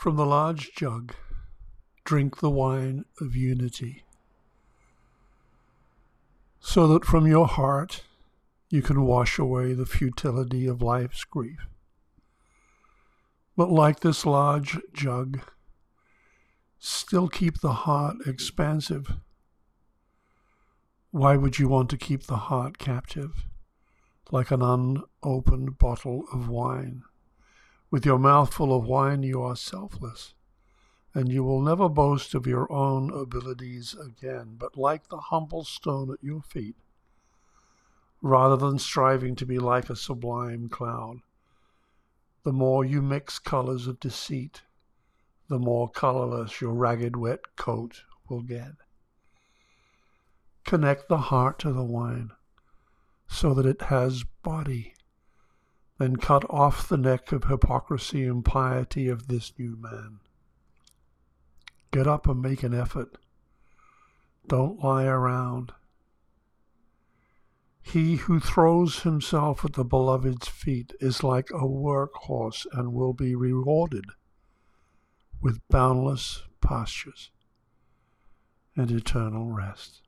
From the large jug, drink the wine of unity, so that from your heart you can wash away the futility of life's grief. But like this large jug, still keep the heart expansive. Why would you want to keep the heart captive, like an unopened bottle of wine? With your mouth full of wine, you are selfless, and you will never boast of your own abilities again, but like the humble stone at your feet, rather than striving to be like a sublime cloud. The more you mix colors of deceit, the more colorless your ragged wet coat will get. Connect the heart to the wine so that it has body then cut off the neck of hypocrisy and piety of this new man. Get up and make an effort. Don't lie around. He who throws himself at the beloved's feet is like a workhorse and will be rewarded with boundless pastures and eternal rest.